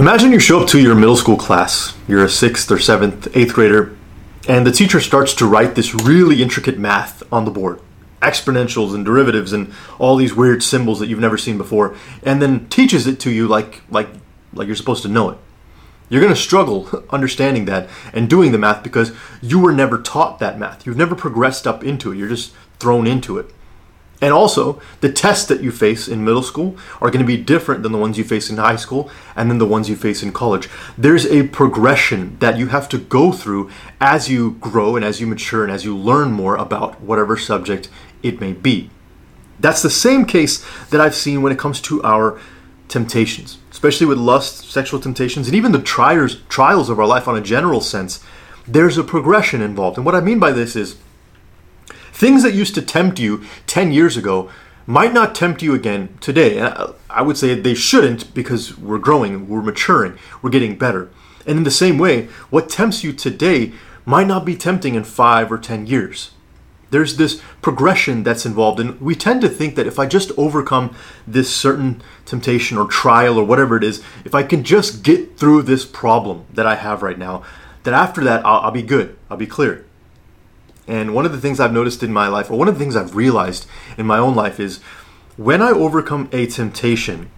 Imagine you show up to your middle school class. You're a sixth or seventh, eighth grader, and the teacher starts to write this really intricate math on the board. Exponentials and derivatives and all these weird symbols that you've never seen before and then teaches it to you like like like you're supposed to know it. You're going to struggle understanding that and doing the math because you were never taught that math. You've never progressed up into it. You're just thrown into it and also, the tests that you face in middle school are going to be different than the ones you face in high school and then the ones you face in college. There's a progression that you have to go through as you grow and as you mature and as you learn more about whatever subject it may be. That's the same case that I've seen when it comes to our temptations, especially with lust, sexual temptations, and even the trials, trials of our life on a general sense. There's a progression involved. And what I mean by this is, Things that used to tempt you 10 years ago might not tempt you again today. I would say they shouldn't because we're growing, we're maturing, we're getting better. And in the same way, what tempts you today might not be tempting in five or 10 years. There's this progression that's involved, and we tend to think that if I just overcome this certain temptation or trial or whatever it is, if I can just get through this problem that I have right now, that after that I'll, I'll be good, I'll be clear. And one of the things I've noticed in my life, or one of the things I've realized in my own life, is when I overcome a temptation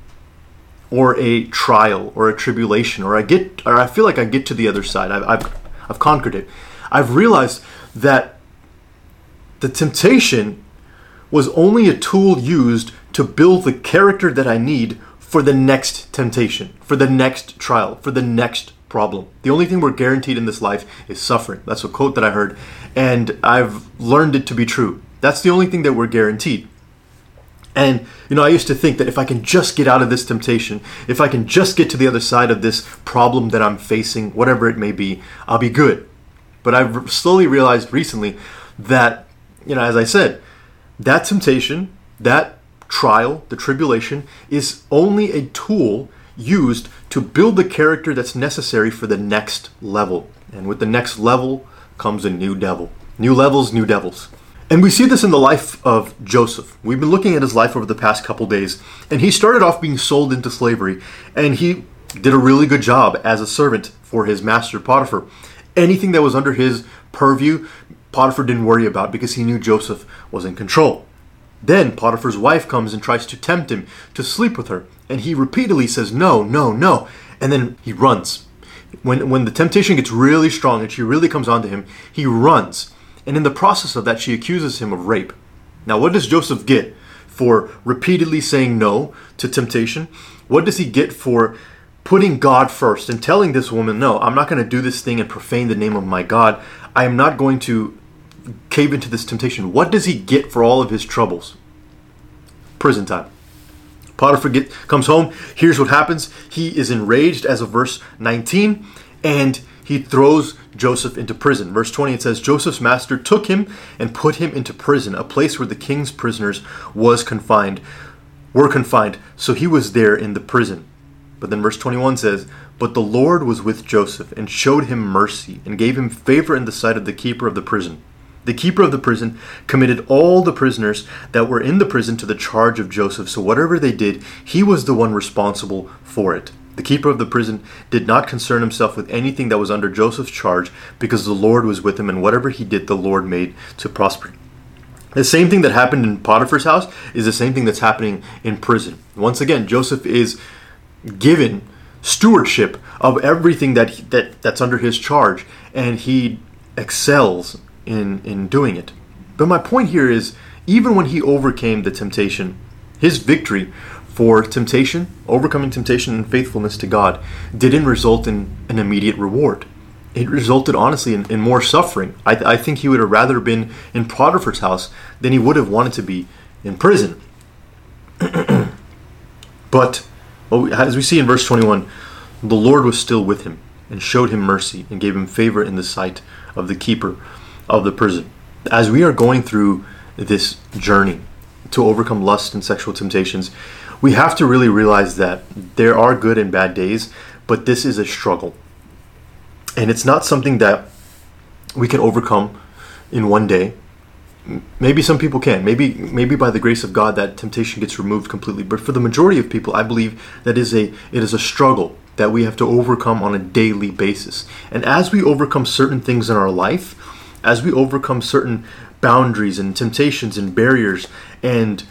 or a trial or a tribulation, or I get, or I feel like I get to the other side, I've, I've, I've conquered it. I've realized that the temptation was only a tool used to build the character that I need for the next temptation, for the next trial, for the next problem. The only thing we're guaranteed in this life is suffering. That's a quote that I heard, and I've learned it to be true. That's the only thing that we're guaranteed. And, you know, I used to think that if I can just get out of this temptation, if I can just get to the other side of this problem that I'm facing, whatever it may be, I'll be good. But I've slowly realized recently that, you know, as I said, that temptation, that trial, the tribulation, is only a tool used to build the character that's necessary for the next level. And with the next level comes a new devil. New levels, new devils. And we see this in the life of Joseph. We've been looking at his life over the past couple days, and he started off being sold into slavery, and he did a really good job as a servant for his master Potiphar. Anything that was under his purview, Potiphar didn't worry about because he knew Joseph was in control. Then Potiphar's wife comes and tries to tempt him to sleep with her, and he repeatedly says no, no, no, and then he runs. When when the temptation gets really strong and she really comes onto him, he runs. And in the process of that, she accuses him of rape. Now, what does Joseph get for repeatedly saying no to temptation? What does he get for putting God first and telling this woman, no, I'm not going to do this thing and profane the name of my God. I am not going to cave into this temptation. What does he get for all of his troubles? Prison time. Potiphar get, comes home. Here's what happens. He is enraged, as of verse 19, and he throws Joseph into prison. Verse 20 it says, Joseph's master took him and put him into prison, a place where the king's prisoners was confined, were confined. So he was there in the prison. But then verse 21 says, But the Lord was with Joseph and showed him mercy and gave him favor in the sight of the keeper of the prison. The keeper of the prison committed all the prisoners that were in the prison to the charge of Joseph. So whatever they did, he was the one responsible for it. The keeper of the prison did not concern himself with anything that was under Joseph's charge because the Lord was with him, and whatever he did, the Lord made to prosper. The same thing that happened in Potiphar's house is the same thing that's happening in prison. Once again, Joseph is given stewardship of everything that, that that's under his charge, and he excels in in doing it. But my point here is even when he overcame the temptation, his victory for temptation, overcoming temptation and faithfulness to God, didn't result in an immediate reward. It resulted honestly in, in more suffering. I, I think he would have rather been in Potiphar's house than he would have wanted to be in prison. but well, as we see in verse 21, the Lord was still with him and showed him mercy and gave him favor in the sight of the keeper of the prison. As we are going through this journey to overcome lust and sexual temptations, we have to really realize that there are good and bad days, but this is a struggle. And it's not something that we can overcome in one day. Maybe some people can. Maybe maybe by the grace of God that temptation gets removed completely. But for the majority of people, I believe that is a it is a struggle that we have to overcome on a daily basis. And as we overcome certain things in our life, as we overcome certain boundaries and temptations and barriers and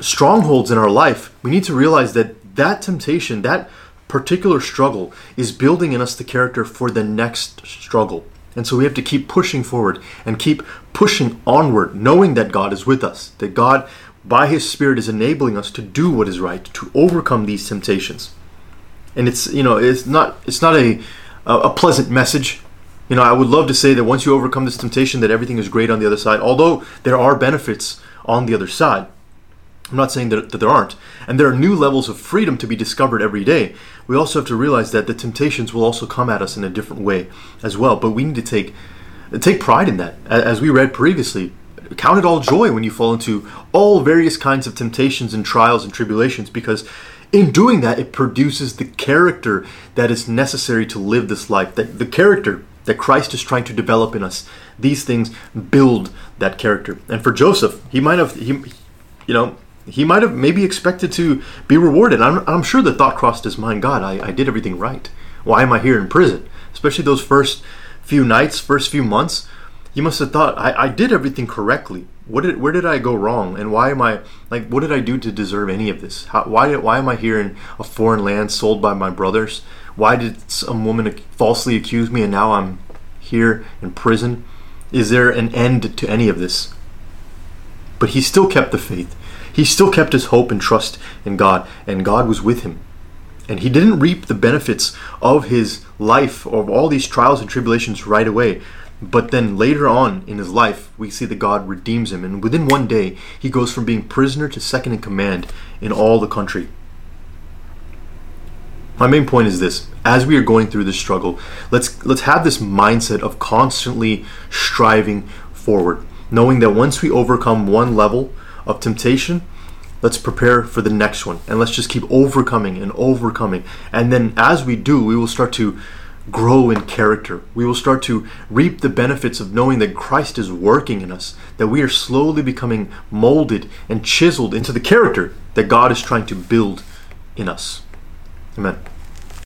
strongholds in our life, we need to realize that that temptation, that particular struggle, is building in us the character for the next struggle. And so we have to keep pushing forward and keep pushing onward, knowing that God is with us, that God, by His Spirit, is enabling us to do what is right, to overcome these temptations. And it's you know it's not it's not a a pleasant message. You know, I would love to say that once you overcome this temptation, that everything is great on the other side. Although there are benefits on the other side, I'm not saying that, that there aren't. And there are new levels of freedom to be discovered every day. We also have to realize that the temptations will also come at us in a different way as well. But we need to take take pride in that. As we read previously, count it all joy when you fall into all various kinds of temptations and trials and tribulations because in doing that it produces the character that is necessary to live this life. That the character that Christ is trying to develop in us. These things build that character. And for Joseph, he might have he you know he might have maybe expected to be rewarded. I'm, I'm sure the thought crossed his mind God, I, I did everything right. Why am I here in prison? Especially those first few nights, first few months. He must have thought, I, I did everything correctly. What did, where did I go wrong? And why am I, like, what did I do to deserve any of this? How, why, why am I here in a foreign land sold by my brothers? Why did some woman falsely accuse me and now I'm here in prison? Is there an end to any of this? But he still kept the faith he still kept his hope and trust in God, and God was with him. And he didn't reap the benefits of his life, of all these trials and tribulations right away. But then later on in his life, we see that God redeems him. And within one day, he goes from being prisoner to second in command in all the country. My main point is this as we are going through this struggle, let's let's have this mindset of constantly striving forward, knowing that once we overcome one level, of temptation, let's prepare for the next one and let's just keep overcoming and overcoming. And then as we do, we will start to grow in character. We will start to reap the benefits of knowing that Christ is working in us, that we are slowly becoming molded and chiseled into the character that God is trying to build in us. Amen.